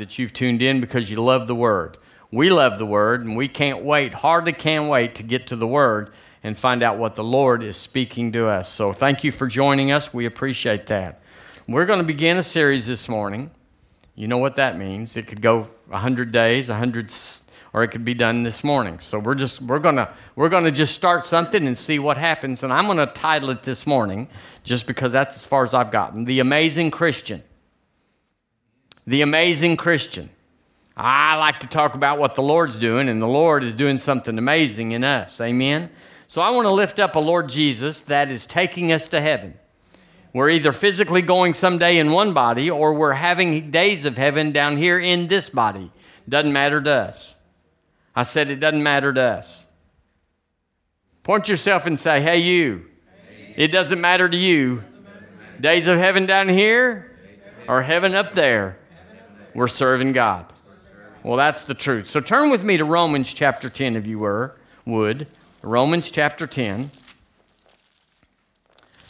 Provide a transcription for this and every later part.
that you've tuned in because you love the Word. We love the Word, and we can't wait, hardly can wait to get to the Word and find out what the Lord is speaking to us. So thank you for joining us. We appreciate that. We're going to begin a series this morning. You know what that means. It could go 100 days, 100 or it could be done this morning. So we're just we're going to we're going to just start something and see what happens and I'm going to title it this morning just because that's as far as I've gotten. The amazing Christian. The amazing Christian. I like to talk about what the Lord's doing and the Lord is doing something amazing in us. Amen. So I want to lift up a Lord Jesus that is taking us to heaven. We're either physically going someday in one body or we're having days of heaven down here in this body. Doesn't matter to us. I said it doesn't matter to us. Point yourself and say, hey, you. It doesn't matter to you. Days of heaven down here or heaven up there. We're serving God. Well, that's the truth. So turn with me to Romans chapter 10, if you were, would. Romans chapter 10.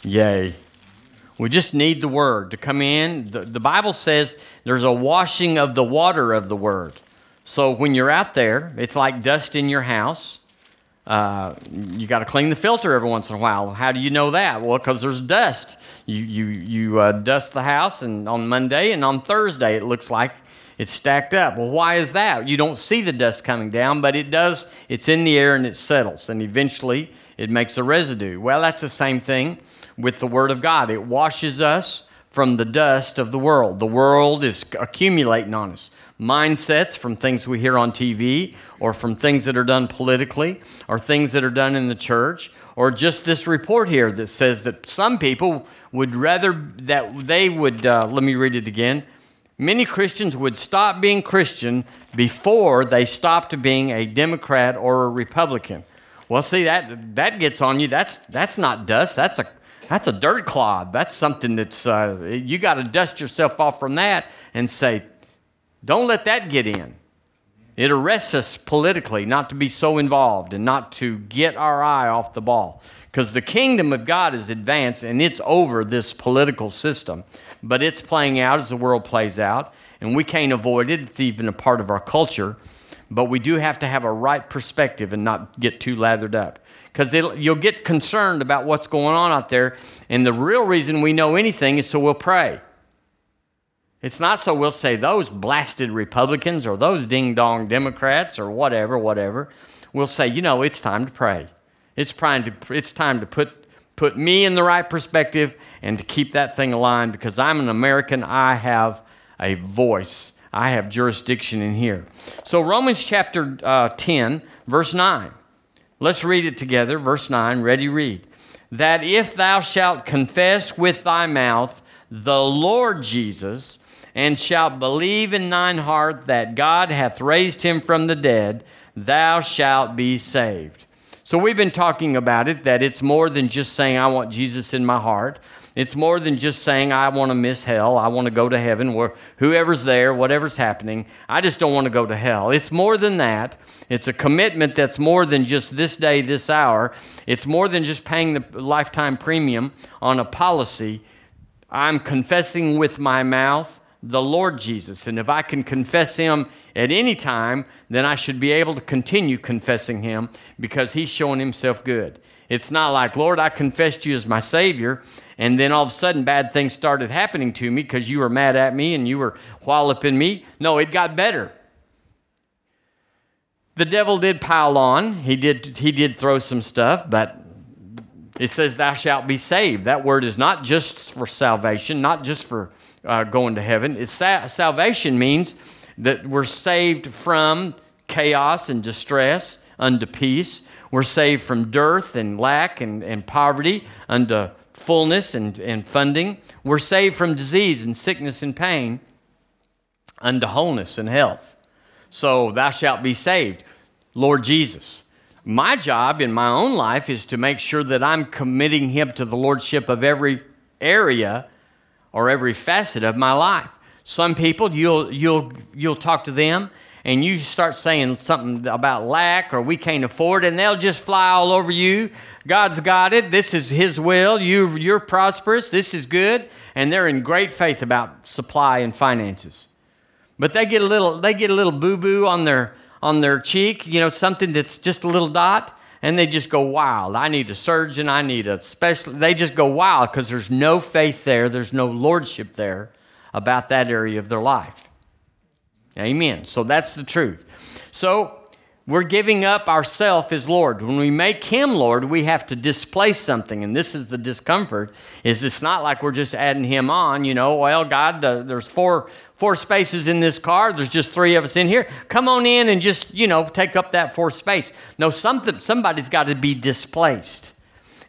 Yay. We just need the word to come in. The, the, Bible says there's a washing of the water of the word. So when you're out there, it's like dust in your house. Uh, you got to clean the filter every once in a while. How do you know that? Well, because there's dust. You you you uh, dust the house, and on Monday and on Thursday it looks like it's stacked up. Well, why is that? You don't see the dust coming down, but it does. It's in the air and it settles, and eventually it makes a residue. Well, that's the same thing with the Word of God. It washes us from the dust of the world. The world is accumulating on us. Mindsets from things we hear on TV, or from things that are done politically, or things that are done in the church, or just this report here that says that some people would rather that they would, uh, let me read it again many Christians would stop being Christian before they stopped being a Democrat or a Republican. Well, see that that gets on you. That's that's not dust. That's a that's a dirt clod. That's something that's uh, you got to dust yourself off from that and say, don't let that get in. It arrests us politically not to be so involved and not to get our eye off the ball. Because the kingdom of God is advanced and it's over this political system but it's playing out as the world plays out, and we can't avoid it. It's even a part of our culture. But we do have to have a right perspective and not get too lathered up. Because you'll get concerned about what's going on out there, and the real reason we know anything is so we'll pray. It's not so we'll say those blasted Republicans or those ding dong Democrats or whatever, whatever. We'll say, you know, it's time to pray. It's time to, it's time to put, put me in the right perspective and to keep that thing aligned because I'm an American, I have a voice. I have jurisdiction in here. So, Romans chapter uh, 10, verse 9. Let's read it together. Verse 9, ready, read. That if thou shalt confess with thy mouth the Lord Jesus, and shalt believe in thine heart that God hath raised him from the dead, thou shalt be saved. So, we've been talking about it, that it's more than just saying, I want Jesus in my heart. It's more than just saying, I want to miss hell. I want to go to heaven where whoever's there, whatever's happening, I just don't want to go to hell. It's more than that. It's a commitment that's more than just this day, this hour. It's more than just paying the lifetime premium on a policy. I'm confessing with my mouth the Lord Jesus. And if I can confess him at any time, then I should be able to continue confessing him because he's showing himself good. It's not like, Lord, I confessed you as my Savior, and then all of a sudden bad things started happening to me because you were mad at me and you were walloping me. No, it got better. The devil did pile on. He did, he did throw some stuff, but it says, Thou shalt be saved. That word is not just for salvation, not just for uh, going to heaven. Sa- salvation means that we're saved from chaos and distress unto peace. We're saved from dearth and lack and, and poverty unto fullness and, and funding. We're saved from disease and sickness and pain unto wholeness and health. So thou shalt be saved, Lord Jesus. My job in my own life is to make sure that I'm committing Him to the Lordship of every area or every facet of my life. Some people, you'll, you'll, you'll talk to them and you start saying something about lack or we can't afford, and they'll just fly all over you. God's got it. This is His will. You, you're prosperous. This is good. And they're in great faith about supply and finances. but they get a little they get a little boo boo on their on their cheek, you know, something that's just a little dot, and they just go wild. I need a surgeon. I need a special. They just go wild because there's no faith there. There's no lordship there about that area of their life. Amen. So that's the truth. So we're giving up ourself as Lord. When we make Him Lord, we have to displace something, and this is the discomfort. Is it's not like we're just adding Him on. You know, well, God, the, there's four four spaces in this car. There's just three of us in here. Come on in and just you know take up that fourth space. No, something somebody's got to be displaced,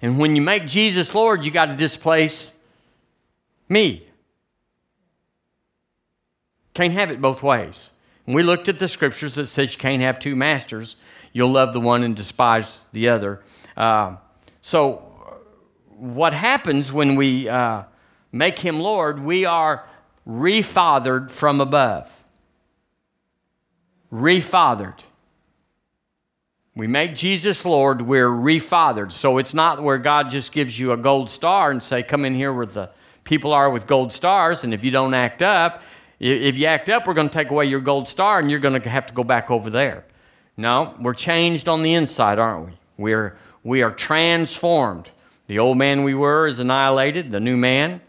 and when you make Jesus Lord, you got to displace me. Can't have it both ways. And we looked at the scriptures that says you can't have two masters. You'll love the one and despise the other. Uh, so, what happens when we uh, make him Lord? We are refathered from above. Refathered. We make Jesus Lord, we're refathered. So it's not where God just gives you a gold star and say, come in here where the people are with gold stars, and if you don't act up, if you act up, we're going to take away your gold star and you're going to have to go back over there. No, we're changed on the inside, aren't we? We're, we are transformed. The old man we were is annihilated, the new man,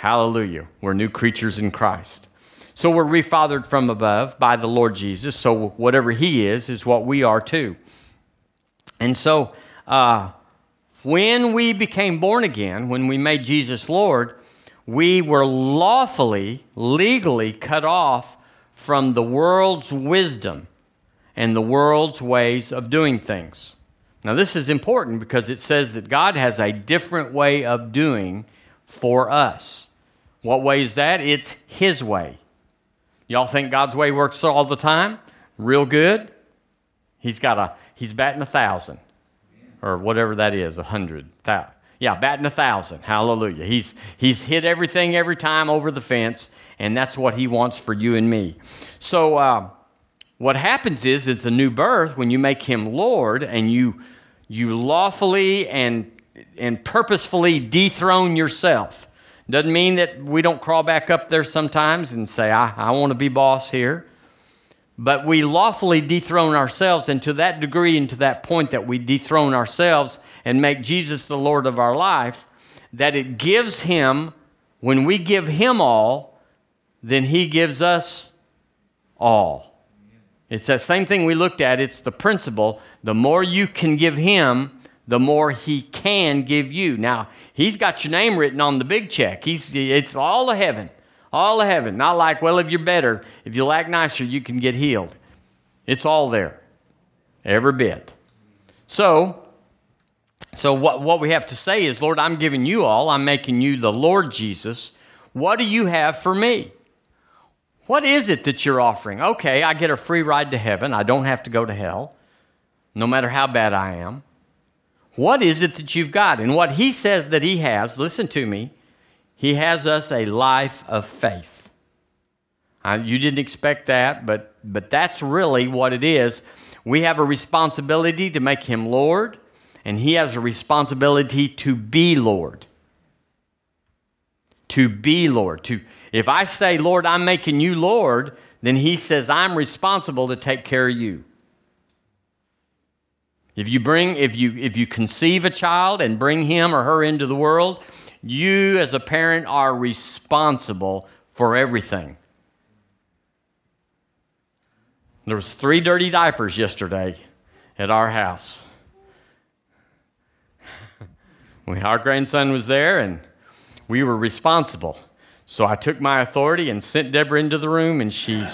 hallelujah, we're new creatures in Christ. So we're refathered from above by the Lord Jesus. So whatever He is, is what we are too. And so uh, when we became born again, when we made Jesus Lord, we were lawfully, legally cut off from the world's wisdom and the world's ways of doing things. Now, this is important because it says that God has a different way of doing for us. What way is that? It's His way. Y'all think God's way works all the time? Real good? He's got a, he's batting a thousand or whatever that is, a hundred thousand. Yeah, batting a thousand. Hallelujah. He's, he's hit everything every time over the fence, and that's what he wants for you and me. So, uh, what happens is at the new birth, when you make him Lord and you, you lawfully and, and purposefully dethrone yourself, doesn't mean that we don't crawl back up there sometimes and say, I, I want to be boss here. But we lawfully dethrone ourselves, and to that degree and to that point that we dethrone ourselves, and make Jesus the Lord of our life, that it gives Him, when we give Him all, then He gives us all. It's that same thing we looked at. It's the principle. The more you can give Him, the more He can give you. Now, He's got your name written on the big check. He's, it's all of heaven. All of heaven. Not like, well, if you're better, if you act nicer, you can get healed. It's all there. Every bit. So, so, what, what we have to say is, Lord, I'm giving you all. I'm making you the Lord Jesus. What do you have for me? What is it that you're offering? Okay, I get a free ride to heaven. I don't have to go to hell, no matter how bad I am. What is it that you've got? And what he says that he has, listen to me, he has us a life of faith. I, you didn't expect that, but, but that's really what it is. We have a responsibility to make him Lord and he has a responsibility to be Lord. To be Lord. To if I say, Lord, I'm making you Lord, then he says, I'm responsible to take care of you. If you bring, if you if you conceive a child and bring him or her into the world, you as a parent are responsible for everything. There was three dirty diapers yesterday at our house our grandson was there and we were responsible. So I took my authority and sent Deborah into the room, and she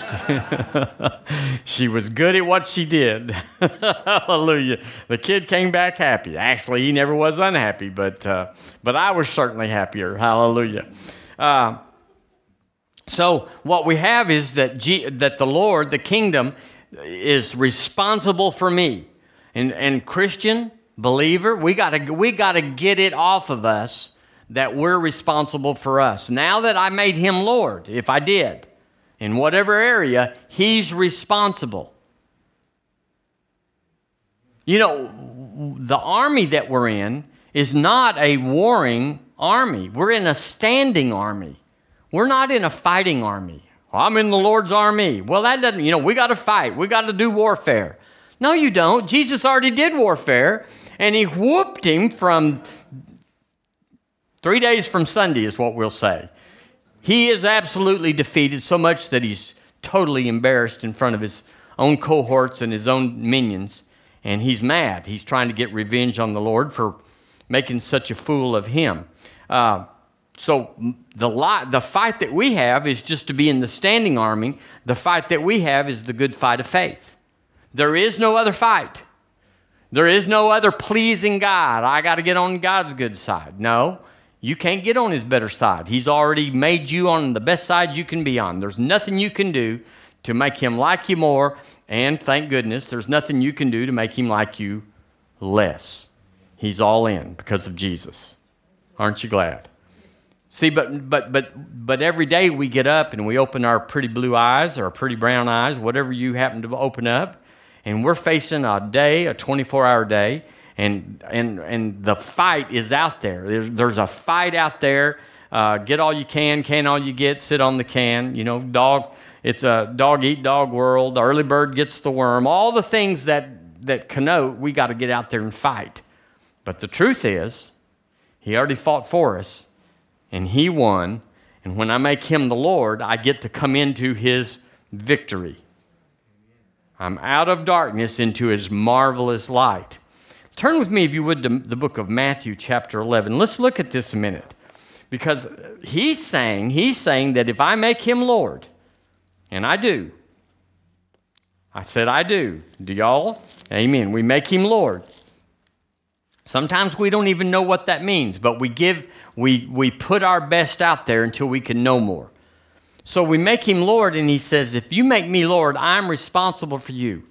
she was good at what she did. Hallelujah! The kid came back happy. Actually, he never was unhappy, but uh, but I was certainly happier. Hallelujah! Uh, so what we have is that G- that the Lord, the kingdom, is responsible for me, and and Christian believer, we gotta we got to get it off of us that we're responsible for us. Now that I made him Lord, if I did, in whatever area, he's responsible. You know, the army that we're in is not a warring army. We're in a standing army. We're not in a fighting army. I'm in the Lord's army. Well, that doesn't, you know, we got to fight. We got to do warfare. No, you don't. Jesus already did warfare, and he whooped him from three days from Sunday, is what we'll say. He is absolutely defeated so much that he's totally embarrassed in front of his own cohorts and his own minions, and he's mad. He's trying to get revenge on the Lord for making such a fool of him. Uh, so the, lot, the fight that we have is just to be in the standing army. The fight that we have is the good fight of faith. There is no other fight. There is no other pleasing God. I got to get on God's good side. No, you can't get on his better side. He's already made you on the best side you can be on. There's nothing you can do to make him like you more. And thank goodness, there's nothing you can do to make him like you less. He's all in because of Jesus. Aren't you glad? See, but but but but every day we get up and we open our pretty blue eyes or pretty brown eyes, whatever you happen to open up, and we're facing a day, a 24-hour day, and and and the fight is out there. There's there's a fight out there. Uh, get all you can, can all you get, sit on the can. You know, dog. It's a dog eat dog world. The early bird gets the worm. All the things that that connote we got to get out there and fight. But the truth is, he already fought for us and he won. And when I make him the Lord, I get to come into his victory. I'm out of darkness into his marvelous light. Turn with me, if you would, to the book of Matthew, chapter 11. Let's look at this a minute. Because he's saying, he's saying that if I make him Lord, and I do, I said I do. Do y'all? Amen. We make him Lord. Sometimes we don't even know what that means, but we give we, we put our best out there until we can know more. So we make him Lord, and he says, If you make me Lord, I'm responsible for you.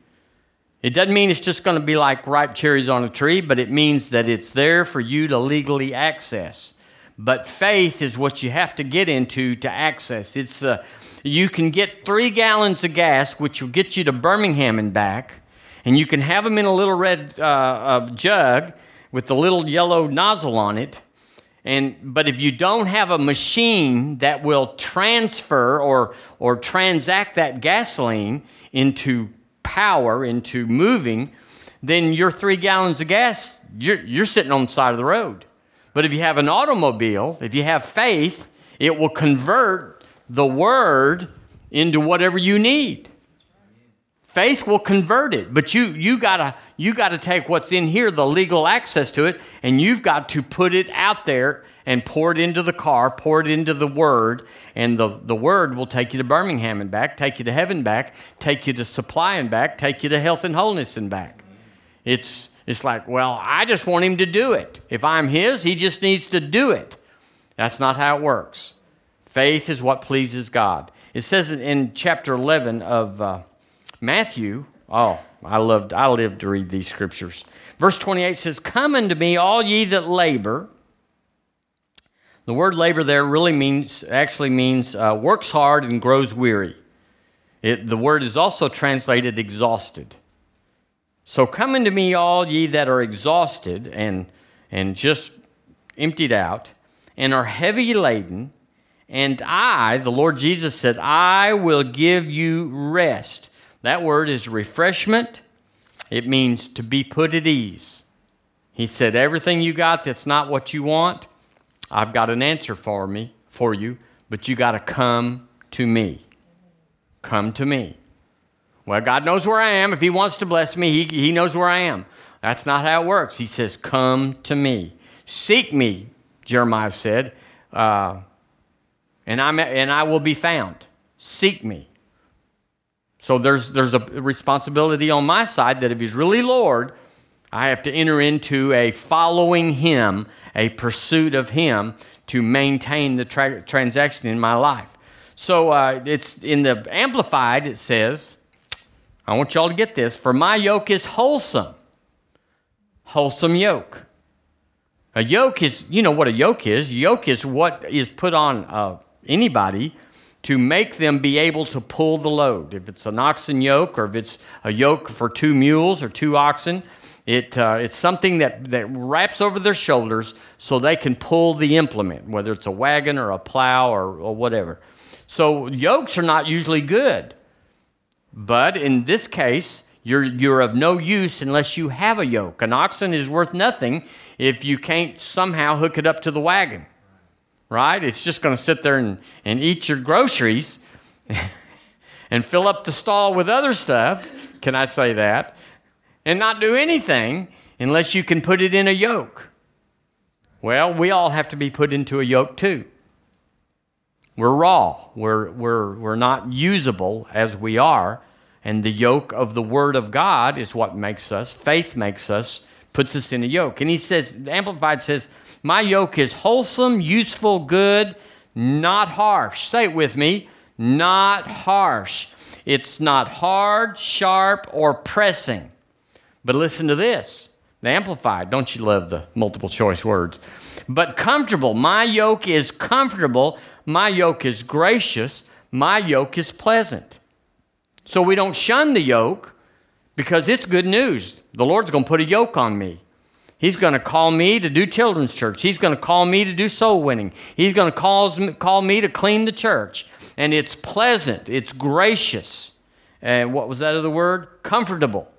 It doesn't mean it's just going to be like ripe cherries on a tree, but it means that it's there for you to legally access. But faith is what you have to get into to access. It's uh, you can get three gallons of gas, which will get you to Birmingham and back, and you can have them in a little red uh, uh, jug with the little yellow nozzle on it, and, but if you don't have a machine that will transfer or, or transact that gasoline into power, into moving, then your three gallons of gas, you're, you're sitting on the side of the road. But if you have an automobile, if you have faith, it will convert the word into whatever you need. Faith will convert it, but you you gotta you gotta take what's in here, the legal access to it, and you've got to put it out there and pour it into the car, pour it into the Word, and the, the Word will take you to Birmingham and back, take you to heaven back, take you to supply and back, take you to health and wholeness and back. It's it's like, well, I just want him to do it. If I'm his, he just needs to do it. That's not how it works. Faith is what pleases God. It says in chapter 11 of uh, Matthew, oh, I loved, I lived to read these scriptures. Verse 28 says, Come unto me, all ye that labor. The word labor there really means, actually means uh, works hard and grows weary. It, the word is also translated exhausted. So come unto me, all ye that are exhausted and, and just emptied out, and are heavy laden, and I, the Lord Jesus said, I will give you rest. That word is refreshment. It means to be put at ease. He said, Everything you got that's not what you want, I've got an answer for me, for you, but you got to come to me. Come to me. Well, God knows where I am. If He wants to bless me, He, he knows where I am. That's not how it works. He says, Come to me. Seek me, Jeremiah said, uh, and, I'm, and I will be found. Seek me. So there's, there's a responsibility on my side that if he's really Lord, I have to enter into a following him, a pursuit of him to maintain the tra- transaction in my life. So uh, it's in the Amplified, it says, I want y'all to get this, for my yoke is wholesome. Wholesome yoke. A yoke is, you know what a yoke is. Yoke is what is put on uh, anybody to make them be able to pull the load. If it's an oxen yoke or if it's a yoke for two mules or two oxen, it, uh, it's something that, that wraps over their shoulders so they can pull the implement, whether it's a wagon or a plow or, or whatever. So yokes are not usually good. But in this case, you're, you're of no use unless you have a yoke. An oxen is worth nothing if you can't somehow hook it up to the wagon, right? It's just going to sit there and, and eat your groceries and fill up the stall with other stuff. Can I say that? And not do anything unless you can put it in a yoke. Well, we all have to be put into a yoke too. We're raw. We're, we're, we're not usable as we are. And the yoke of the Word of God is what makes us, faith makes us, puts us in a yoke. And he says, the Amplified says, My yoke is wholesome, useful, good, not harsh. Say it with me not harsh. It's not hard, sharp, or pressing. But listen to this the Amplified. Don't you love the multiple choice words? But comfortable. My yoke is comfortable my yoke is gracious, my yoke is pleasant. So we don't shun the yoke because it's good news. The Lord's going to put a yoke on me. He's going to call me to do children's church. He's going to call me to do soul winning. He's going to call, call me to clean the church. And it's pleasant, it's gracious. And what was that other word? Comfortable.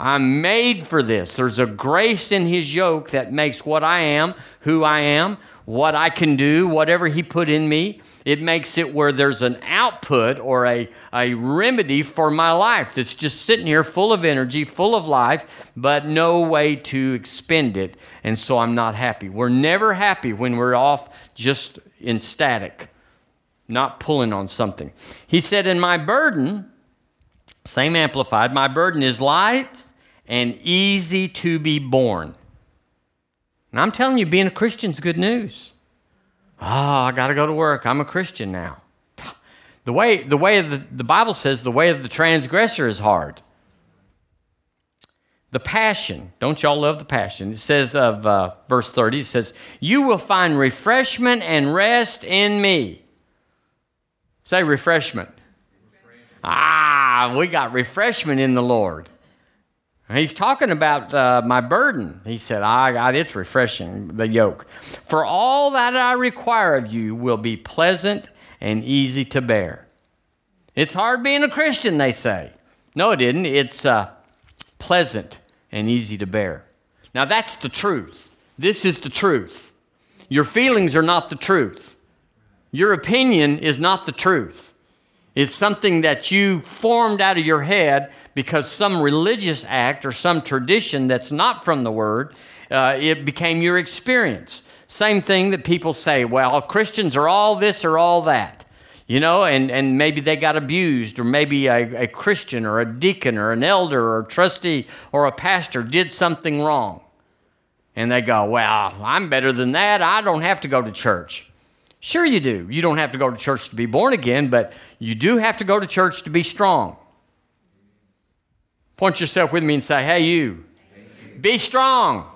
I'm made for this. There's a grace in his yoke that makes what I am who I am, what I can do, whatever He put in me. It makes it where there's an output or a, a remedy for my life that's just sitting here full of energy, full of life, but no way to expend it. And so I'm not happy. We're never happy when we're off just in static, not pulling on something. He said, In my burden, same amplified, my burden is light and easy to be borne. And I'm telling you, being a Christian is good news. Oh, I got to go to work. I'm a Christian now. The way, the way the, the Bible says the way of the transgressor is hard. The passion, don't y'all love the passion? It says of uh, verse 30, it says, You will find refreshment and rest in me. Say refreshment. refreshment. Ah, we got refreshment in the Lord. He's talking about uh, my burden. He said, I got it's refreshing, the yoke. For all that I require of you will be pleasant and easy to bear. It's hard being a Christian, they say. No, it didn't. It's uh, pleasant and easy to bear. Now, that's the truth. This is the truth. Your feelings are not the truth. Your opinion is not the truth. It's something that you formed out of your head because some religious act or some tradition that's not from the Word, uh, it became your experience. Same thing that people say, well, Christians are all this or all that. You know, and, and maybe they got abused, or maybe a, a Christian or a deacon or an elder or a trustee or a pastor did something wrong. And they go, Well, I'm better than that. I don't have to go to church. Sure, you do. You don't have to go to church to be born again, but you do have to go to church to be strong. Point yourself with me and say, hey, you, be strong.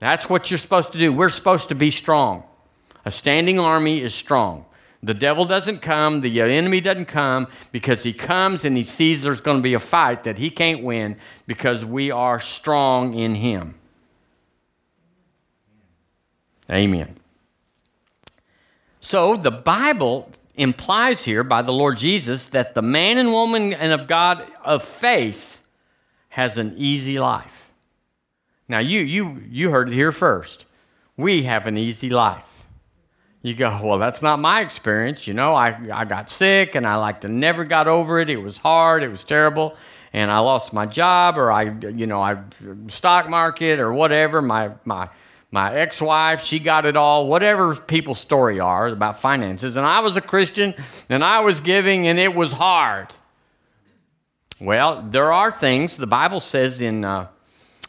That's what you're supposed to do. We're supposed to be strong. A standing army is strong. The devil doesn't come, the enemy doesn't come because he comes and he sees there's going to be a fight that he can't win because we are strong in him. Amen. So the Bible implies here by the Lord Jesus that the man and woman and of God of faith has an easy life. Now you you you heard it here first. We have an easy life. You go, well, that's not my experience. You know, I, I got sick and I like to never got over it. It was hard, it was terrible, and I lost my job or I you know, I stock market or whatever, my my my ex-wife she got it all whatever people's story are about finances. And i was a christian and i was giving and it was hard. Well there are things the bible says in uh,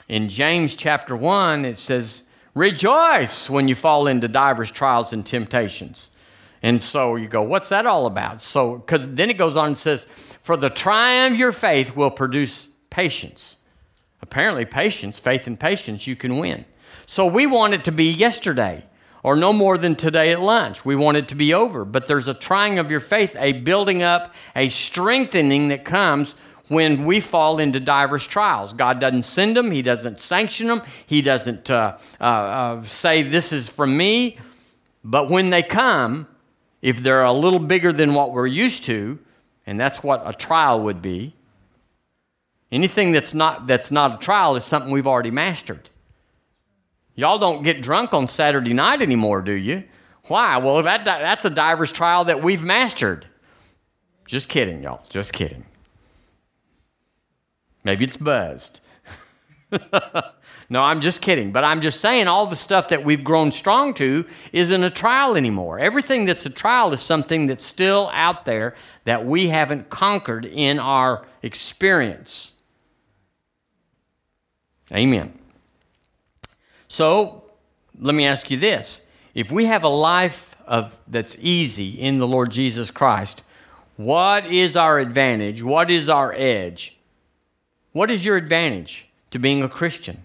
in james chapter 1 it says rejoice when you fall into divers trials and temptations. And so you go what's that all about? So because then it goes on and says for the trying of your faith will produce patience. Apparently patience faith and patience you can win so we want it to be yesterday or no more than today at lunch. We want it to be over. But there's a trying of your faith, a building up, a strengthening that comes when we fall into diverse trials. God doesn't send them, He doesn't sanction them, He doesn't uh, uh, uh, say, This is from me. But when they come, if they're a little bigger than what we're used to, and that's what a trial would be, anything that's not, that's not a trial is something we've already mastered. Y'all don't get drunk on Saturday night anymore, do you? Why? Well, that, that's a diver's trial that we've mastered. Just kidding, y'all. Just kidding. Maybe it's buzzed. no, I'm just kidding. But I'm just saying all the stuff that we've grown strong to isn't a trial anymore. Everything that's a trial is something that's still out there that we haven't conquered in our experience. Amen. So, let me ask you this. If we have a life of, that's easy in the Lord Jesus Christ, what is our advantage? What is our edge? What is your advantage to being a Christian?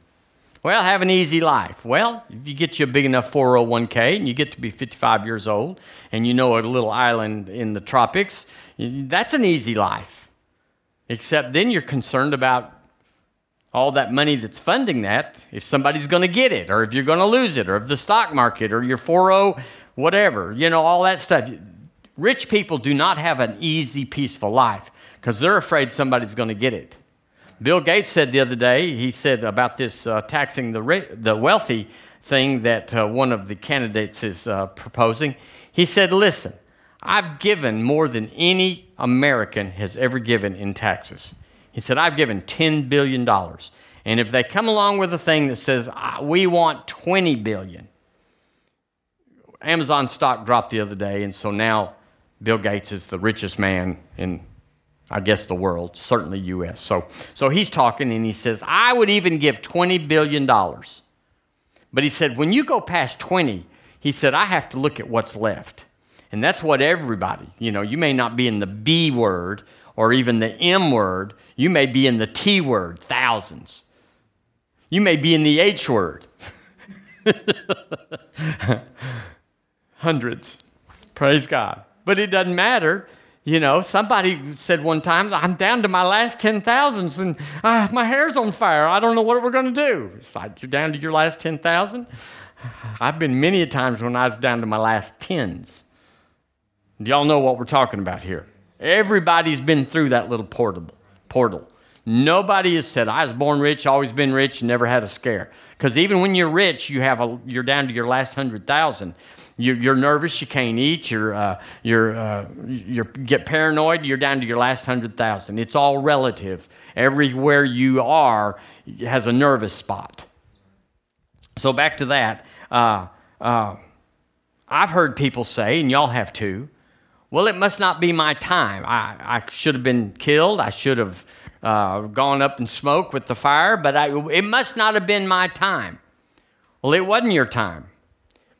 Well, have an easy life. Well, if you get you a big enough 401k and you get to be 55 years old and you know a little island in the tropics, that's an easy life. Except then you're concerned about all that money that's funding that, if somebody's going to get it, or if you're going to lose it, or if the stock market, or your 40, whatever, you know, all that stuff. Rich people do not have an easy, peaceful life because they're afraid somebody's going to get it. Bill Gates said the other day, he said about this uh, taxing the, the wealthy thing that uh, one of the candidates is uh, proposing. He said, Listen, I've given more than any American has ever given in taxes. He said, I've given $10 billion. And if they come along with a thing that says, we want $20 billion, Amazon stock dropped the other day, and so now Bill Gates is the richest man in, I guess, the world, certainly U.S. So, so he's talking and he says, I would even give $20 billion. But he said, when you go past 20, he said, I have to look at what's left. And that's what everybody, you know, you may not be in the B word or even the M word, you may be in the T word, thousands. You may be in the H word, hundreds. Praise God. But it doesn't matter. You know, somebody said one time, I'm down to my last 10,000s and uh, my hair's on fire. I don't know what we're going to do. It's like, you're down to your last 10,000? I've been many a times when I was down to my last tens. Do y'all know what we're talking about here? Everybody's been through that little portable, portal. Nobody has said, I was born rich, always been rich, never had a scare. Because even when you're rich, you have a, you're down to your last hundred thousand. You, are nervous, you can't eat, you're, uh, you're, uh, you get paranoid, you're down to your last hundred thousand. It's all relative. Everywhere you are has a nervous spot. So back to that. Uh, uh I've heard people say, and y'all have too, well, it must not be my time. I, I should have been killed. I should have uh, gone up in smoke with the fire, but I, it must not have been my time. Well, it wasn't your time,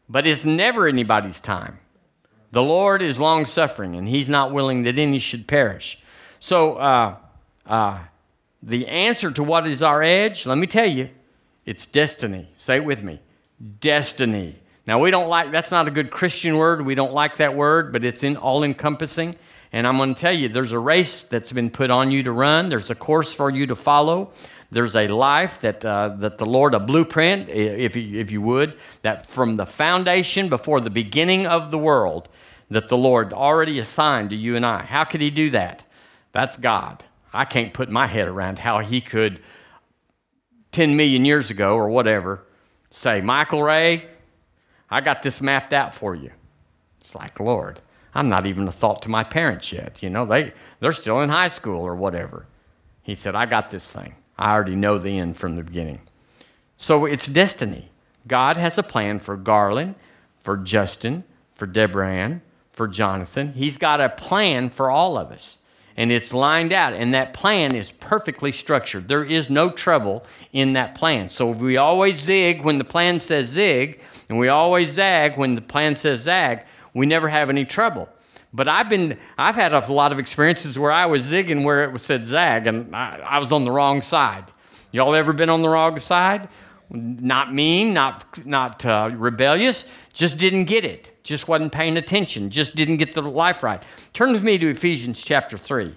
but it's never anybody's time. The Lord is long suffering, and He's not willing that any should perish. So, uh, uh, the answer to what is our edge, let me tell you, it's destiny. Say it with me destiny. Now, we don't like, that's not a good Christian word. We don't like that word, but it's in all encompassing. And I'm going to tell you, there's a race that's been put on you to run, there's a course for you to follow. There's a life that, uh, that the Lord, a blueprint, if you, if you would, that from the foundation before the beginning of the world, that the Lord already assigned to you and I. How could He do that? That's God. I can't put my head around how He could, 10 million years ago or whatever, say, Michael Ray, I got this mapped out for you. It's like, Lord, I'm not even a thought to my parents yet. You know, they, they're still in high school or whatever. He said, I got this thing. I already know the end from the beginning. So it's destiny. God has a plan for Garland, for Justin, for Deborah Ann, for Jonathan. He's got a plan for all of us. And it's lined out, and that plan is perfectly structured. There is no trouble in that plan. So we always zig when the plan says zig, and we always zag when the plan says zag. We never have any trouble. But I've been, I've had a lot of experiences where I was zigging where it said zag, and I, I was on the wrong side. Y'all ever been on the wrong side? Not mean, not not uh, rebellious, just didn't get it. Just wasn't paying attention. Just didn't get the life right. Turn with me to Ephesians chapter three.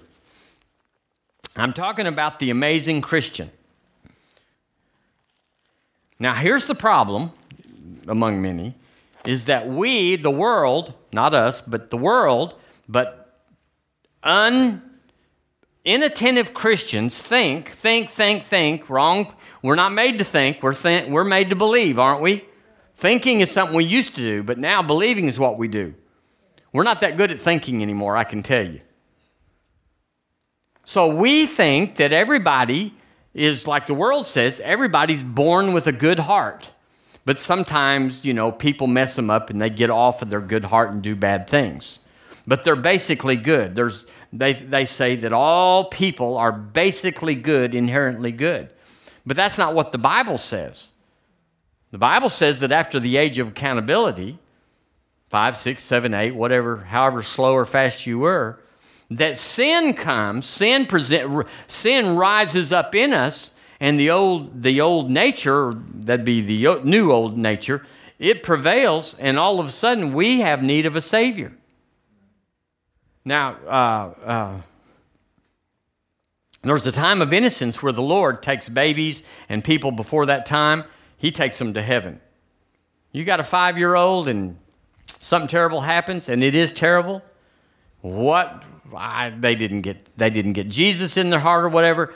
I'm talking about the amazing Christian. Now, here's the problem among many. is that we, the world, not us, but the world, but un inattentive Christians think, think, think, think, wrong. We're not made to think, we're, th- we're made to believe, aren't we? Thinking is something we used to do, but now believing is what we do. We're not that good at thinking anymore, I can tell you. So we think that everybody is like the world says, everybody's born with a good heart. But sometimes, you know, people mess them up and they get off of their good heart and do bad things. But they're basically good. There's, they, they say that all people are basically good, inherently good. But that's not what the Bible says. The Bible says that after the age of accountability, five, six, seven, eight, whatever, however slow or fast you were, that sin comes, sin present, sin rises up in us, and the old the old nature, that'd be the new old nature, it prevails, and all of a sudden we have need of a savior. Now, uh, uh, there's a time of innocence where the Lord takes babies and people before that time, He takes them to heaven. You got a five year old and something terrible happens, and it is terrible. What I, they didn't get they didn't get Jesus in their heart or whatever.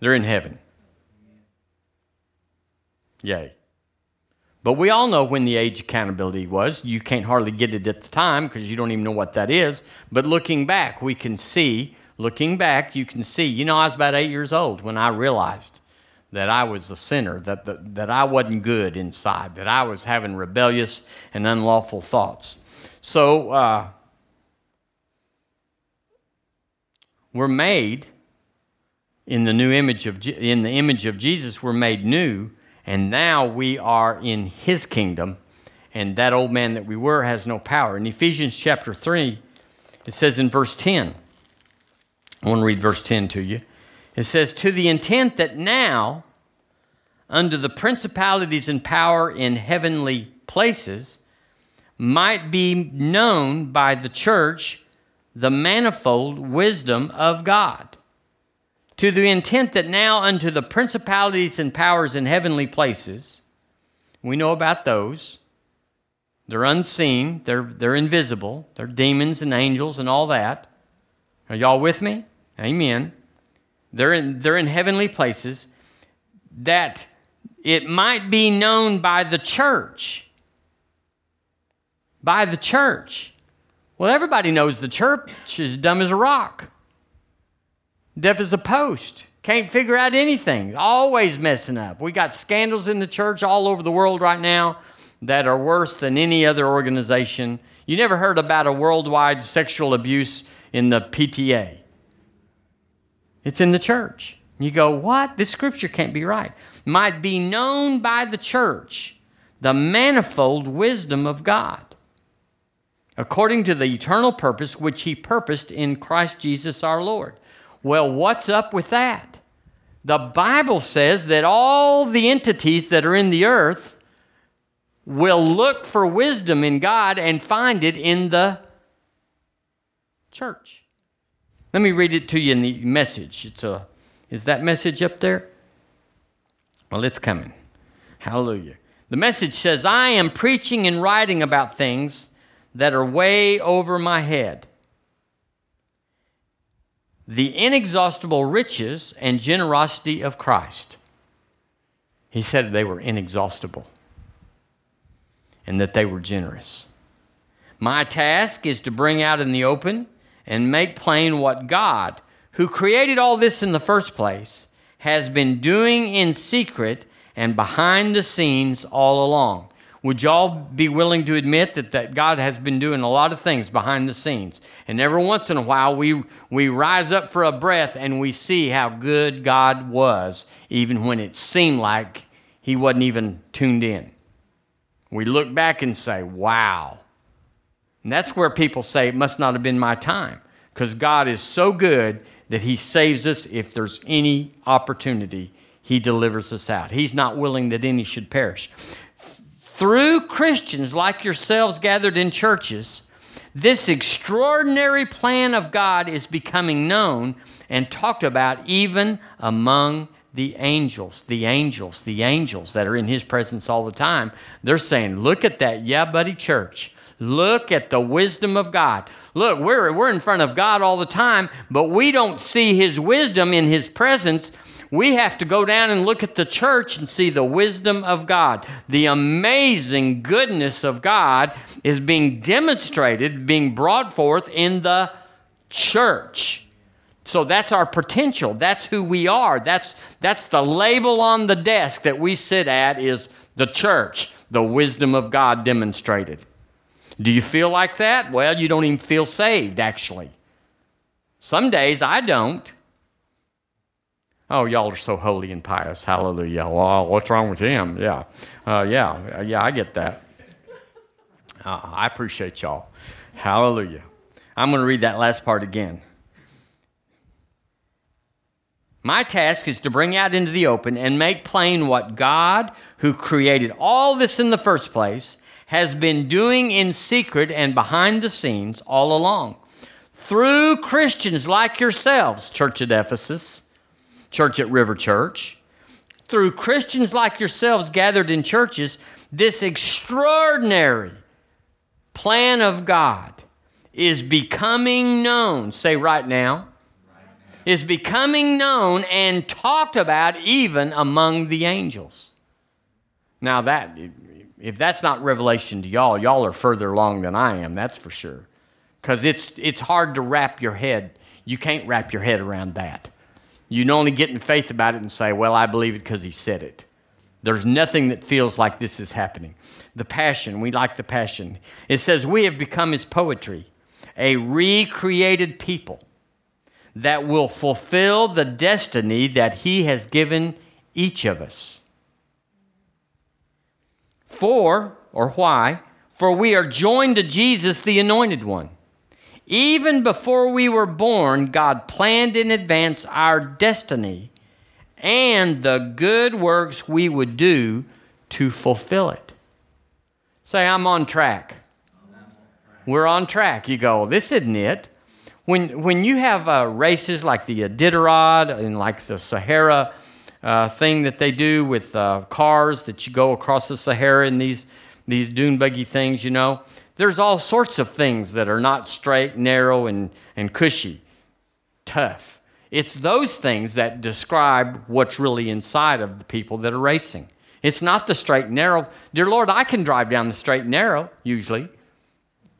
They're in heaven. Yay. But we all know when the age accountability was. You can't hardly get it at the time because you don't even know what that is. But looking back, we can see, looking back, you can see, you know, I was about eight years old when I realized that I was a sinner, that, that, that I wasn't good inside, that I was having rebellious and unlawful thoughts. So, uh, we're made in the new image of in the image of Jesus we're made new and now we are in his kingdom and that old man that we were has no power in Ephesians chapter 3 it says in verse 10 I want to read verse 10 to you it says to the intent that now under the principalities and power in heavenly places might be known by the church the manifold wisdom of God, to the intent that now unto the principalities and powers in heavenly places, we know about those. They're unseen, they're, they're invisible, they're demons and angels and all that. Are y'all with me? Amen. They're in, they're in heavenly places that it might be known by the church. By the church. Well, everybody knows the church is dumb as a rock, deaf as a post, can't figure out anything, always messing up. We got scandals in the church all over the world right now that are worse than any other organization. You never heard about a worldwide sexual abuse in the PTA. It's in the church. You go, what? This scripture can't be right. Might be known by the church the manifold wisdom of God according to the eternal purpose which he purposed in Christ Jesus our Lord. Well, what's up with that? The Bible says that all the entities that are in the earth will look for wisdom in God and find it in the church. Let me read it to you in the message. It's a is that message up there? Well, it's coming. Hallelujah. The message says, I am preaching and writing about things that are way over my head. The inexhaustible riches and generosity of Christ. He said they were inexhaustible and that they were generous. My task is to bring out in the open and make plain what God, who created all this in the first place, has been doing in secret and behind the scenes all along. Would y'all be willing to admit that, that God has been doing a lot of things behind the scenes? And every once in a while, we, we rise up for a breath and we see how good God was, even when it seemed like He wasn't even tuned in. We look back and say, wow. And that's where people say, it must not have been my time, because God is so good that He saves us if there's any opportunity. He delivers us out. He's not willing that any should perish through Christians like yourselves gathered in churches, this extraordinary plan of God is becoming known and talked about even among the angels, the angels, the angels that are in his presence all the time, they're saying, Look at that, yeah, buddy, church. Look at the wisdom of God. Look, we're, we're in front of God all the time, but we don't see his wisdom in his presence. We have to go down and look at the church and see the wisdom of God. The amazing goodness of God is being demonstrated, being brought forth in the church. So that's our potential. That's who we are. That's, that's the label on the desk that we sit at is the church, the wisdom of God demonstrated. Do you feel like that? Well, you don't even feel saved, actually. Some days I don't. Oh, y'all are so holy and pious. Hallelujah. Well, what's wrong with him? Yeah. Uh, yeah. Yeah, I get that. Uh, I appreciate y'all. Hallelujah. I'm going to read that last part again. My task is to bring out into the open and make plain what God, who created all this in the first place, has been doing in secret and behind the scenes all along. Through Christians like yourselves, Church at Ephesus, Church at River Church, through Christians like yourselves gathered in churches, this extraordinary plan of God is becoming known. Say right now is becoming known and talked about even among the angels. Now, that, if that's not revelation to y'all, y'all are further along than I am, that's for sure. Because it's, it's hard to wrap your head. You can't wrap your head around that. You can only get in faith about it and say, well, I believe it because he said it. There's nothing that feels like this is happening. The passion, we like the passion. It says, We have become his poetry, a recreated people that will fulfill the destiny that He has given each of us. For, or why? For we are joined to Jesus, the Anointed One. Even before we were born, God planned in advance our destiny and the good works we would do to fulfill it. Say, I'm on track. We're on track. You go, this isn't it when, when you have uh, races like the Iditarod and like the Sahara uh, thing that they do with uh, cars that you go across the Sahara in these, these dune buggy things, you know, there's all sorts of things that are not straight, narrow, and, and cushy, tough. It's those things that describe what's really inside of the people that are racing. It's not the straight and narrow. Dear Lord, I can drive down the straight and narrow, usually.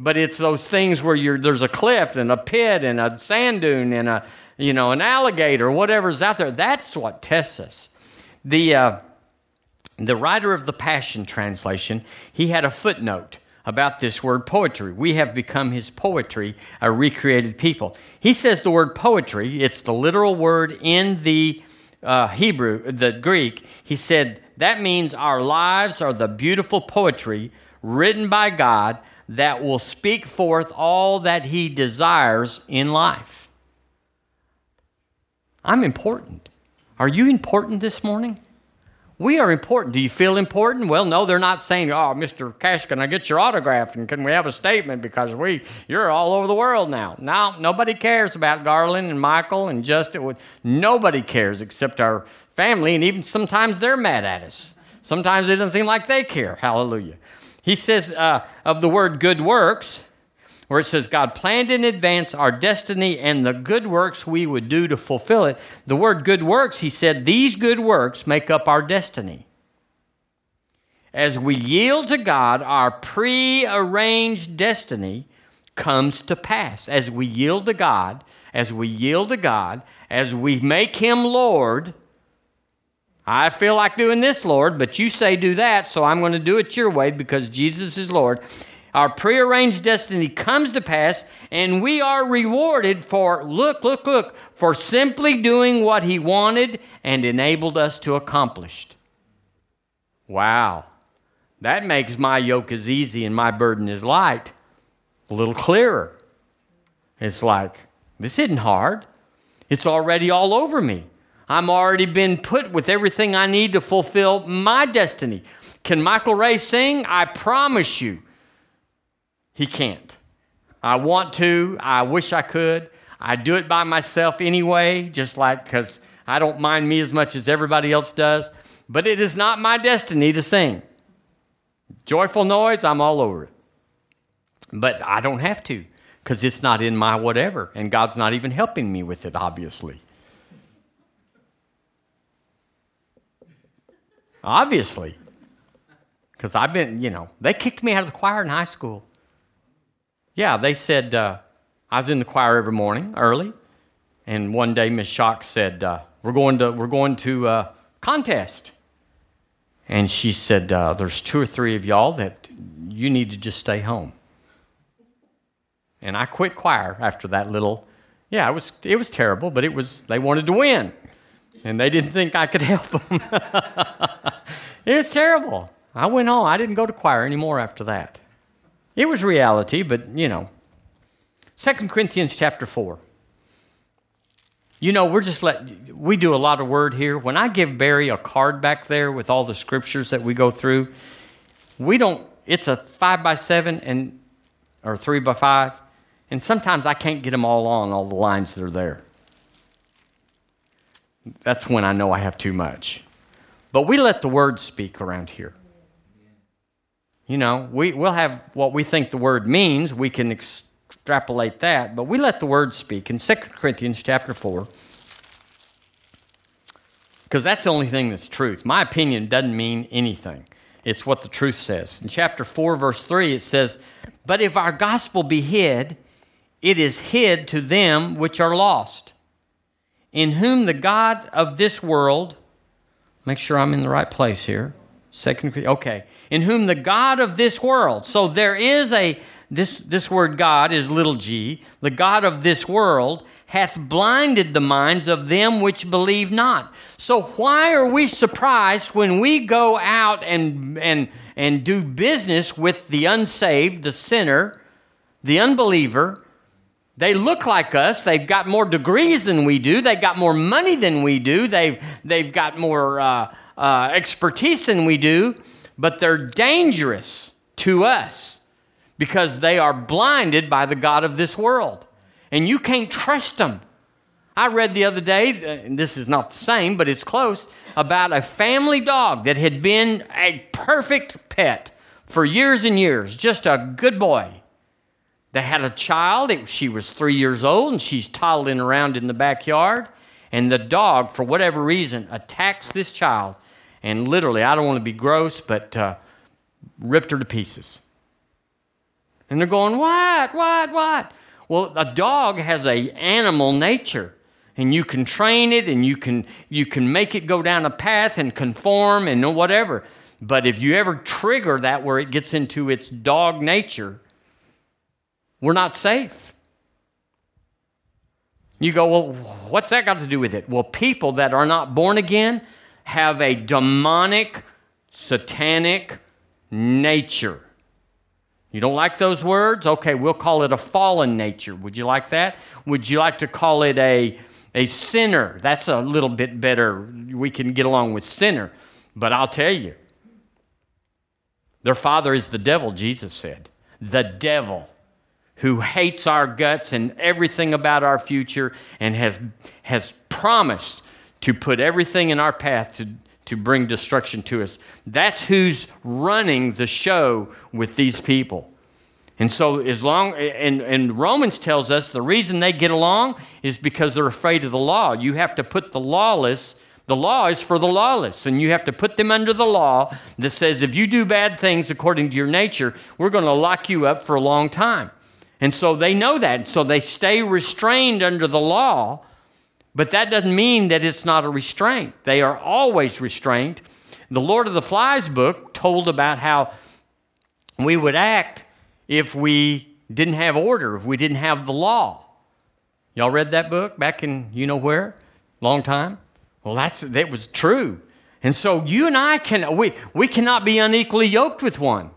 But it's those things where there's a cliff and a pit and a sand dune and a, you know, an alligator, whatever's out there. That's what tests us. The, uh, the writer of the Passion Translation, he had a footnote about this word poetry. We have become his poetry, a recreated people. He says the word poetry, it's the literal word in the uh, Hebrew, the Greek. He said that means our lives are the beautiful poetry written by God that will speak forth all that he desires in life. I'm important. Are you important this morning? We are important. Do you feel important? Well, no, they're not saying, "Oh, Mr. Cash, can I get your autograph and can we have a statement because we you're all over the world now." No, nobody cares about Garland and Michael and Justin. Nobody cares except our family, and even sometimes they're mad at us. Sometimes it doesn't seem like they care. Hallelujah. He says uh, of the word good works, where it says God planned in advance our destiny and the good works we would do to fulfill it. The word good works, he said, these good works make up our destiny. As we yield to God, our pre-arranged destiny comes to pass. As we yield to God, as we yield to God, as we make Him Lord, I feel like doing this, Lord, but you say do that, so I'm going to do it your way because Jesus is Lord. Our prearranged destiny comes to pass, and we are rewarded for, look, look, look, for simply doing what He wanted and enabled us to accomplish. Wow. That makes my yoke as easy and my burden is light a little clearer. It's like, this isn't hard. It's already all over me. I'm already been put with everything I need to fulfill my destiny. Can Michael Ray sing? I promise you, he can't. I want to. I wish I could. I do it by myself anyway, just like because I don't mind me as much as everybody else does, but it is not my destiny to sing. Joyful noise, I'm all over it. But I don't have to because it's not in my whatever, and God's not even helping me with it, obviously. Obviously. Because I've been, you know, they kicked me out of the choir in high school. Yeah, they said uh, I was in the choir every morning early, and one day Miss Shock said, uh, "We're going to we're going to uh, contest," and she said, uh, "There's two or three of y'all that you need to just stay home." And I quit choir after that little. Yeah, it was it was terrible, but it was they wanted to win, and they didn't think I could help them. it was terrible. I went on. I didn't go to choir anymore after that. It was reality, but you know. 2 Corinthians chapter 4. You know, we're just let we do a lot of word here. When I give Barry a card back there with all the scriptures that we go through, we don't it's a five by seven and or three by five, and sometimes I can't get them all on all the lines that are there. That's when I know I have too much. But we let the word speak around here. You know, we, we'll have what we think the word means. We can extrapolate that, but we let the word speak. In 2 Corinthians chapter 4, because that's the only thing that's truth. My opinion doesn't mean anything. It's what the truth says. In chapter 4, verse 3, it says, But if our gospel be hid, it is hid to them which are lost, in whom the God of this world, make sure I'm in the right place here. Second, okay, in whom the God of this world. So there is a, this, this word God is little g, the God of this world hath blinded the minds of them which believe not. So why are we surprised when we go out and, and, and do business with the unsaved, the sinner, the unbeliever? They look like us. They've got more degrees than we do. They've got more money than we do. They've, they've got more uh, uh, expertise than we do but they're dangerous to us because they are blinded by the God of this world. And you can't trust them. I read the other day, uh, this is not the same, but it's close, about a family dog that had been a perfect pet for years and years, just a good boy. They had a child, it, she was three years old, and she's toddling around in the backyard. And the dog, for whatever reason, attacks this child and literally, I don't want to be gross, but uh, ripped her to pieces. And they're going, what, what, what? Well, a dog has a animal nature, and you can train it, and you can you can make it go down a path and conform and whatever. But if you ever trigger that where it gets into its dog nature, we're not safe. You go, well, what's that got to do with it? Well, people that are not born again, have a demonic, satanic nature. You don't like those words? Okay, we'll call it a fallen nature. Would you like that? Would you like to call it a, a sinner? That's a little bit better. We can get along with sinner. But I'll tell you, their father is the devil, Jesus said. The devil who hates our guts and everything about our future and has, has promised to put everything in our path to, to bring destruction to us. That's who's running the show with these people. And so, as long, and, and Romans tells us the reason they get along is because they're afraid of the law. You have to put the lawless, the law is for the lawless, and you have to put them under the law that says if you do bad things according to your nature, we're going to lock you up for a long time. And so they know that. So they stay restrained under the law but that doesn't mean that it's not a restraint. They are always restrained. The Lord of the Flies book told about how we would act if we didn't have order, if we didn't have the law. Y'all read that book back in you know where? Long time? Well, that's that was true. And so you and I can we we cannot be unequally yoked with one.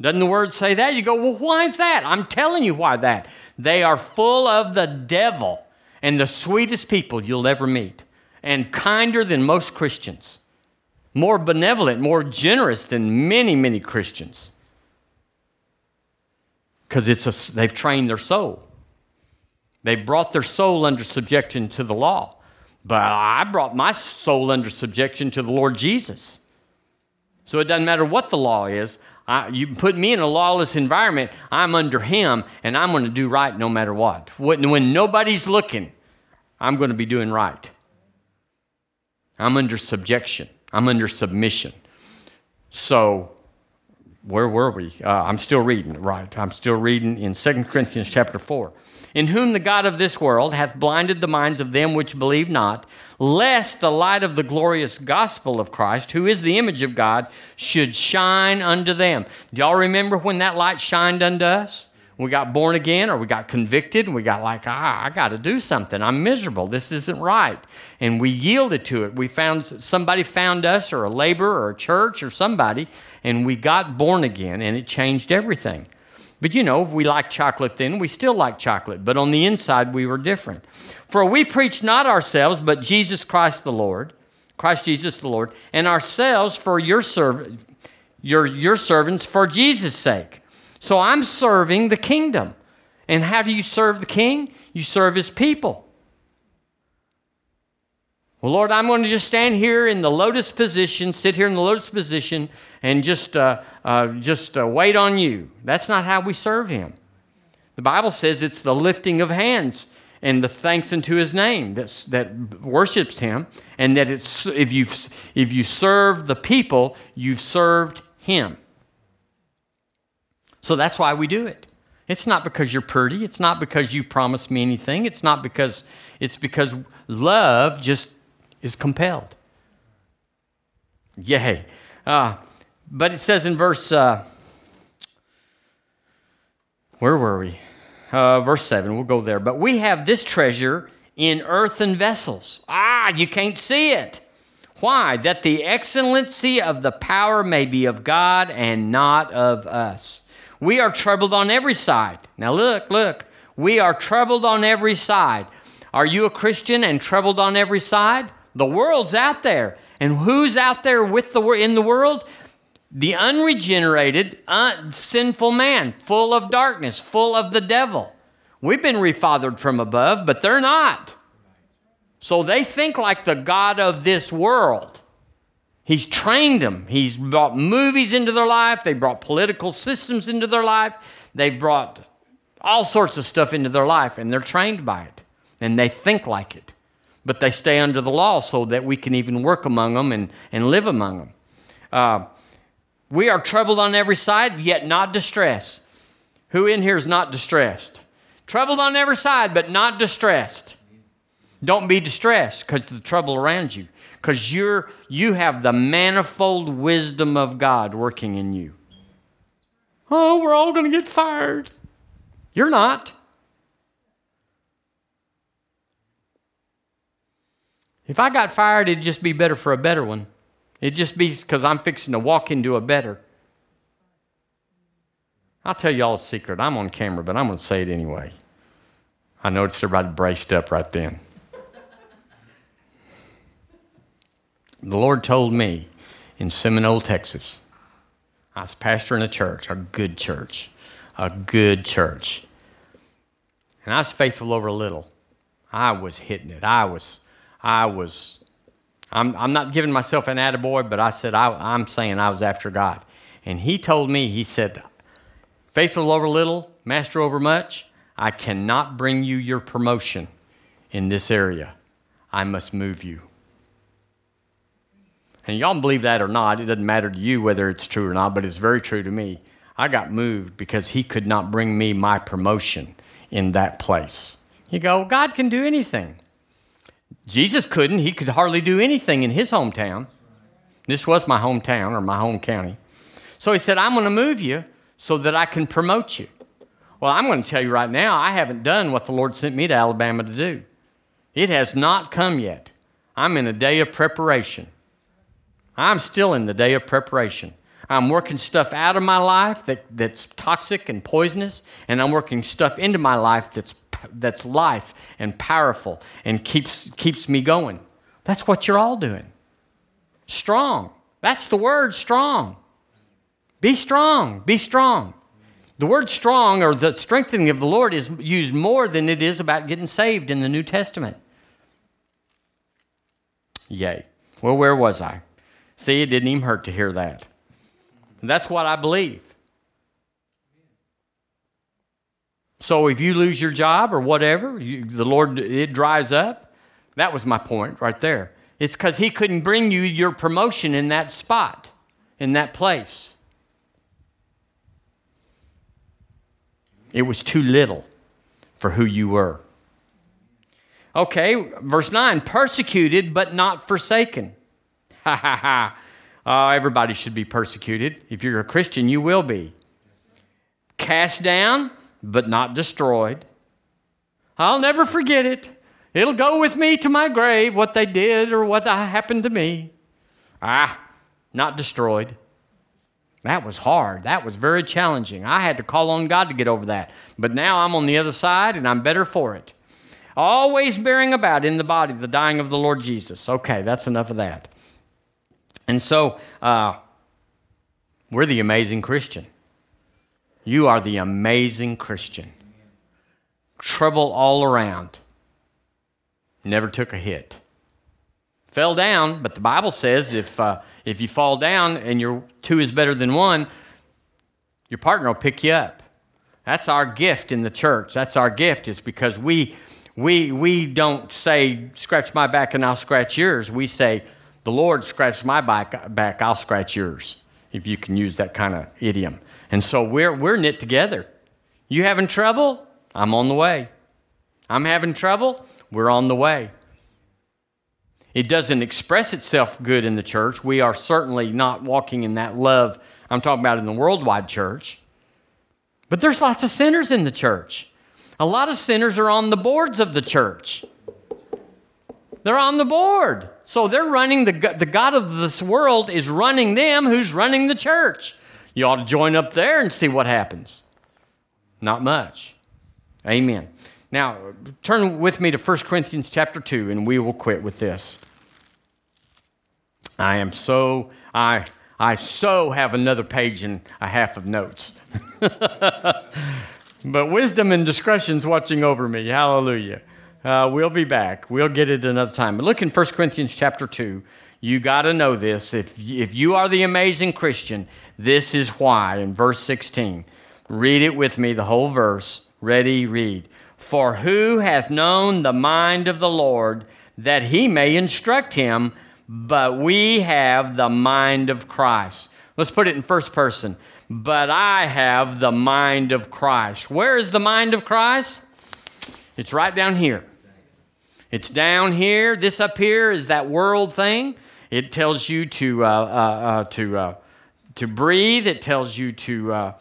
Doesn't the word say that? You go, well, why is that? I'm telling you why that. They are full of the devil and the sweetest people you'll ever meet, and kinder than most Christians, more benevolent, more generous than many, many Christians. Because it's a, they've trained their soul. They've brought their soul under subjection to the law. But I brought my soul under subjection to the Lord Jesus. So it doesn't matter what the law is. I, you put me in a lawless environment, I'm under Him, and I'm going to do right no matter what. When, when nobody's looking, I'm going to be doing right. I'm under subjection, I'm under submission. So, where were we? Uh, I'm still reading, right? I'm still reading in 2 Corinthians chapter 4 in whom the God of this world hath blinded the minds of them which believe not, lest the light of the glorious gospel of Christ, who is the image of God, should shine unto them. Do y'all remember when that light shined unto us? We got born again or we got convicted and we got like, ah, I got to do something. I'm miserable. This isn't right. And we yielded to it. We found somebody found us or a laborer or a church or somebody and we got born again and it changed everything. But you know, if we like chocolate then, we still like chocolate. But on the inside, we were different. For we preach not ourselves, but Jesus Christ the Lord, Christ Jesus the Lord, and ourselves for your, serv- your, your servants for Jesus' sake. So I'm serving the kingdom. And how do you serve the king? You serve his people. Well, Lord, I'm going to just stand here in the lotus position, sit here in the lotus position, and just, uh, uh, just uh, wait on you. That's not how we serve Him. The Bible says it's the lifting of hands and the thanks unto His name that's, that worships Him, and that it's, if, you if you serve the people, you've served Him. So that's why we do it. It's not because you're pretty. It's not because you promised me anything. It's not because, it's because love just is compelled. Yay. Uh, but it says in verse, uh, where were we? Uh, verse 7, we'll go there. But we have this treasure in earthen vessels. Ah, you can't see it. Why? That the excellency of the power may be of God and not of us. We are troubled on every side. Now, look, look. We are troubled on every side. Are you a Christian and troubled on every side? The world's out there. And who's out there with the in the world? The unregenerated, uh, sinful man, full of darkness, full of the devil. We've been refathered from above, but they're not. So they think like the God of this world. He's trained them. He's brought movies into their life. They brought political systems into their life. They've brought all sorts of stuff into their life, and they're trained by it. And they think like it. But they stay under the law so that we can even work among them and, and live among them. Uh, we are troubled on every side, yet not distressed. Who in here is not distressed? Troubled on every side, but not distressed. Don't be distressed because of the trouble around you, because you're you have the manifold wisdom of God working in you. Oh, we're all going to get fired. You're not. If I got fired, it'd just be better for a better one. It'd just be because I'm fixing to walk into a better. I'll tell you all a secret. I'm on camera, but I'm going to say it anyway. I noticed everybody braced up right then. the Lord told me in Seminole, Texas, I was pastoring a church, a good church, a good church. And I was faithful over a little. I was hitting it. I was, I was I'm, I'm not giving myself an attaboy, but I said, I, I'm saying I was after God. And he told me, he said, faithful over little, master over much, I cannot bring you your promotion in this area. I must move you. And y'all believe that or not, it doesn't matter to you whether it's true or not, but it's very true to me. I got moved because he could not bring me my promotion in that place. You go, God can do anything. Jesus couldn't. He could hardly do anything in his hometown. This was my hometown or my home county. So he said, I'm going to move you so that I can promote you. Well, I'm going to tell you right now, I haven't done what the Lord sent me to Alabama to do. It has not come yet. I'm in a day of preparation. I'm still in the day of preparation. I'm working stuff out of my life that, that's toxic and poisonous, and I'm working stuff into my life that's that's life and powerful and keeps, keeps me going. That's what you're all doing. Strong. That's the word strong. Be strong. Be strong. The word strong or the strengthening of the Lord is used more than it is about getting saved in the New Testament. Yay. Well, where was I? See, it didn't even hurt to hear that. And that's what I believe. So if you lose your job or whatever, you, the Lord, it dries up. That was my point right there. It's because He couldn't bring you your promotion in that spot, in that place. It was too little for who you were. Okay, verse 9 persecuted but not forsaken. Ha ha ha. Uh, everybody should be persecuted. If you're a Christian, you will be. Cast down but not destroyed. I'll never forget it. It'll go with me to my grave, what they did or what happened to me. Ah, not destroyed. That was hard. That was very challenging. I had to call on God to get over that. But now I'm on the other side and I'm better for it. Always bearing about in the body the dying of the Lord Jesus. Okay, that's enough of that. And so, uh, we're the amazing Christian. You are the amazing Christian. Trouble all around. Never took a hit. Fell down, but the Bible says if, uh, if you fall down and your two is better than one, your partner will pick you up. That's our gift in the church. That's our gift, is because we, we, we don't say, scratch my back and I'll scratch yours. We say, the Lord scratched my back, back I'll scratch yours, if you can use that kind of idiom. And so we're, we're knit together. You having trouble? I'm on the way. I'm having trouble? We're on the way. It doesn't express itself good in the church. We are certainly not walking in that love I'm talking about in the worldwide church. But there's lots of sinners in the church. A lot of sinners are on the boards of the church. They're on the board. So they're running, the, the God of this world is running them who's running the church. You ought to join up there and see what happens. Not much. Amen. Now, turn with me to 1 Corinthians chapter 2, and we will quit with this. I am so, I, I so have another page and a half of notes. but wisdom and discretion's watching over me. Hallelujah. Uh, we'll be back. We'll get it another time. But look in 1 Corinthians chapter 2. You got to know this. If, if you are the amazing Christian, this is why. In verse 16, read it with me, the whole verse. Ready, read. For who hath known the mind of the Lord that he may instruct him? But we have the mind of Christ. Let's put it in first person. But I have the mind of Christ. Where is the mind of Christ? It's right down here. It's down here. This up here is that world thing. It tells you to, uh, uh, uh, to, uh, to breathe, it tells you to, uh,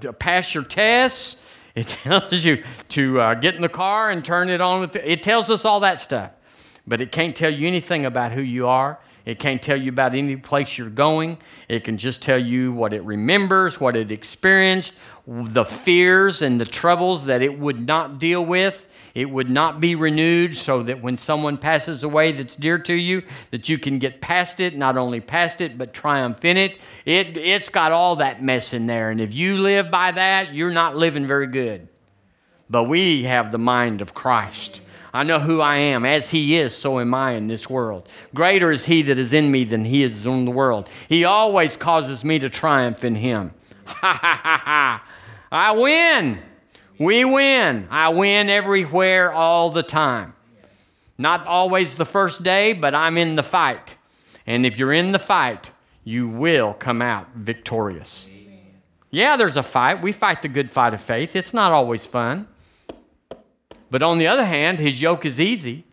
to, pass your tests, it tells you to get in the car and turn it on. With it tells us all that stuff. But it can't tell you anything about who you are. It can't tell you about any place you're going. It can just tell you what it remembers, what it experienced, the fears and the troubles that it would not deal with it would not be renewed so that when someone passes away that's dear to you, that you can get past it, not only past it, but triumph in it. it it's got all that mess in there. And if you live by that, you're not living very good. But we have the mind of Christ. I know who I am. As He is, so am I in this world. Greater is He that is in me than He is in the world. He always causes me to triumph in Him. Ha ha ha ha. I win. We win. I win everywhere all the time. Not always the first day, but I'm in the fight. And if you're in the fight, you will come out victorious. Yeah, there's a fight. We fight the good fight of faith. It's not always fun. But on the other hand, his yoke is easy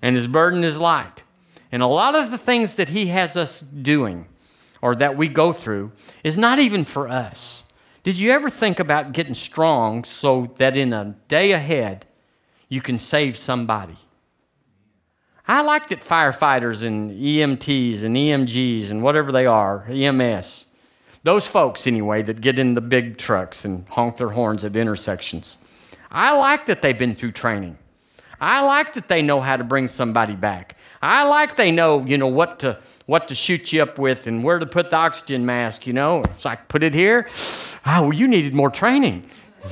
and his burden is light. And a lot of the things that he has us doing or that we go through is not even for us. Did you ever think about getting strong so that in a day ahead you can save somebody? I like that firefighters and EMTs and EMGs and whatever they are, EMS, those folks anyway that get in the big trucks and honk their horns at intersections. I like that they've been through training. I like that they know how to bring somebody back. I like they know, you know, what to what to shoot you up with and where to put the oxygen mask, you know. It's like, put it here. Oh, well, you needed more training.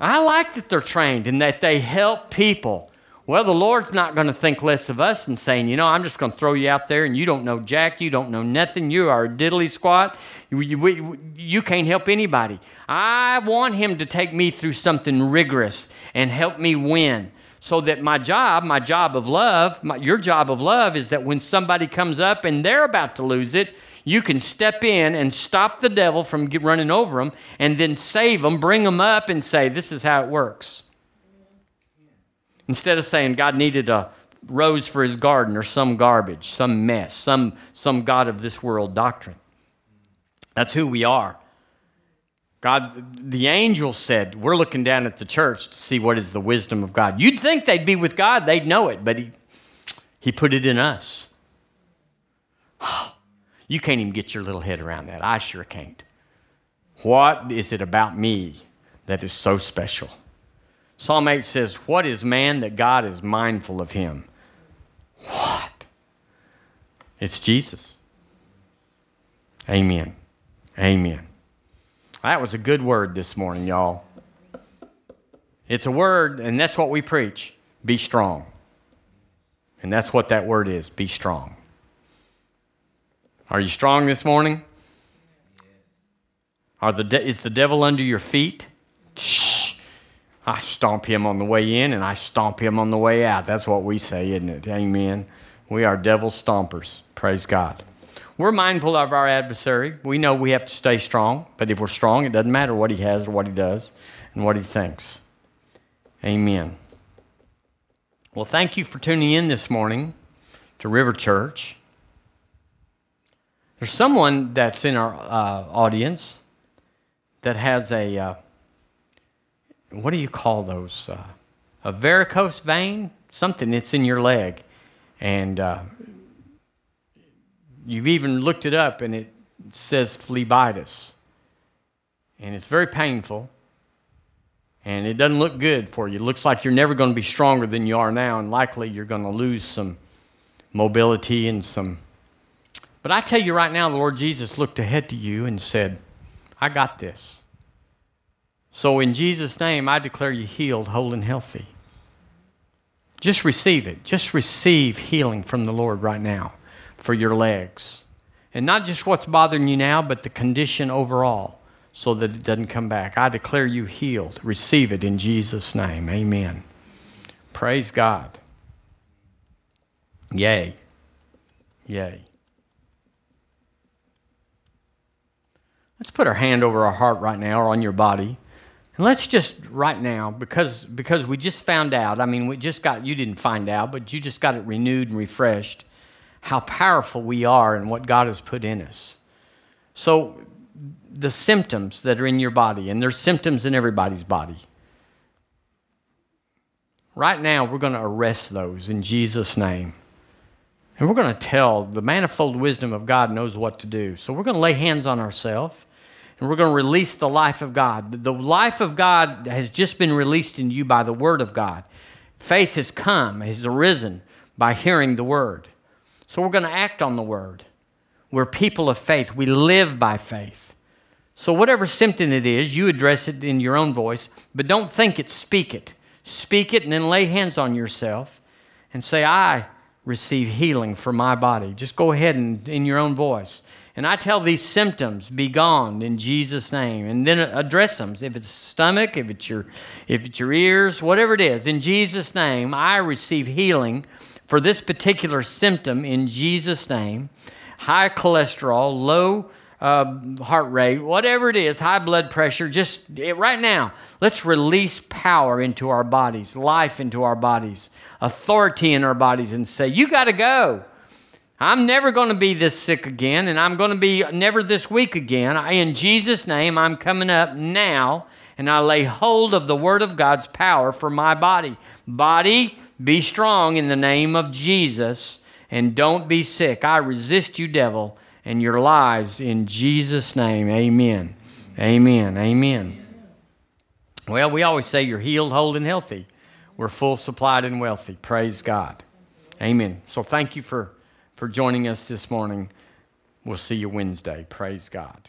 I like that they're trained and that they help people Well, the Lord's not going to think less of us and saying, you know, I'm just going to throw you out there and you don't know Jack, you don't know nothing, you are a diddly squat, you, you, you can't help anybody. I want Him to take me through something rigorous and help me win. So that my job, my job of love, my, your job of love is that when somebody comes up and they're about to lose it, you can step in and stop the devil from running over them and then save them, bring them up, and say, This is how it works. Instead of saying God needed a rose for his garden or some garbage, some mess, some, some God of this world doctrine. That's who we are. God, the angel said, We're looking down at the church to see what is the wisdom of God. You'd think they'd be with God, they'd know it, but He, he put it in us. You can't even get your little head around that. I sure can't. What is it about me that is so special? Psalm 8 says, What is man that God is mindful of him? What? It's Jesus. Amen. Amen. That was a good word this morning, y'all. It's a word, and that's what we preach be strong. And that's what that word is be strong. Are you strong this morning? Are the de- is the devil under your feet? Shh. I stomp him on the way in and I stomp him on the way out. That's what we say, isn't it? Amen. We are devil stompers. Praise God. We're mindful of our adversary. We know we have to stay strong, but if we're strong, it doesn't matter what he has or what he does and what he thinks. Amen. Well, thank you for tuning in this morning to River Church. There's someone that's in our uh, audience that has a, uh, what do you call those? Uh, a varicose vein? Something that's in your leg. And uh, You've even looked it up and it says phlebitis. And it's very painful. And it doesn't look good for you. It looks like you're never going to be stronger than you are now, and likely you're going to lose some mobility and some. But I tell you right now, the Lord Jesus looked ahead to you and said, I got this. So in Jesus' name, I declare you healed, whole, and healthy. Just receive it. Just receive healing from the Lord right now for your legs. And not just what's bothering you now, but the condition overall, so that it doesn't come back. I declare you healed. Receive it in Jesus' name. Amen. Praise God. Yay. Yay. Let's put our hand over our heart right now or on your body. And let's just right now, because because we just found out, I mean we just got you didn't find out, but you just got it renewed and refreshed how powerful we are and what God has put in us. So, the symptoms that are in your body, and there's symptoms in everybody's body. Right now, we're going to arrest those in Jesus' name. And we're going to tell the manifold wisdom of God knows what to do. So, we're going to lay hands on ourselves and we're going to release the life of God. The life of God has just been released in you by the Word of God. Faith has come, has arisen by hearing the Word. So we're going to act on the word. We're people of faith. We live by faith. So, whatever symptom it is, you address it in your own voice, but don't think it, speak it. Speak it and then lay hands on yourself and say, I receive healing for my body. Just go ahead and in your own voice. And I tell these symptoms, be gone in Jesus' name. And then address them. If it's stomach, if it's your if it's your ears, whatever it is, in Jesus' name, I receive healing for this particular symptom in Jesus' name high cholesterol, low uh, heart rate, whatever it is, high blood pressure, just right now, let's release power into our bodies, life into our bodies, authority in our bodies, and say, You got to go. I'm never going to be this sick again, and I'm going to be never this weak again. In Jesus' name, I'm coming up now, and I lay hold of the Word of God's power for my body. Body, be strong in the name of Jesus and don't be sick. I resist you, devil, and your lies in Jesus' name. Amen. Amen. Amen. Well, we always say you're healed, whole, and healthy. We're full, supplied, and wealthy. Praise God. Amen. So thank you for, for joining us this morning. We'll see you Wednesday. Praise God.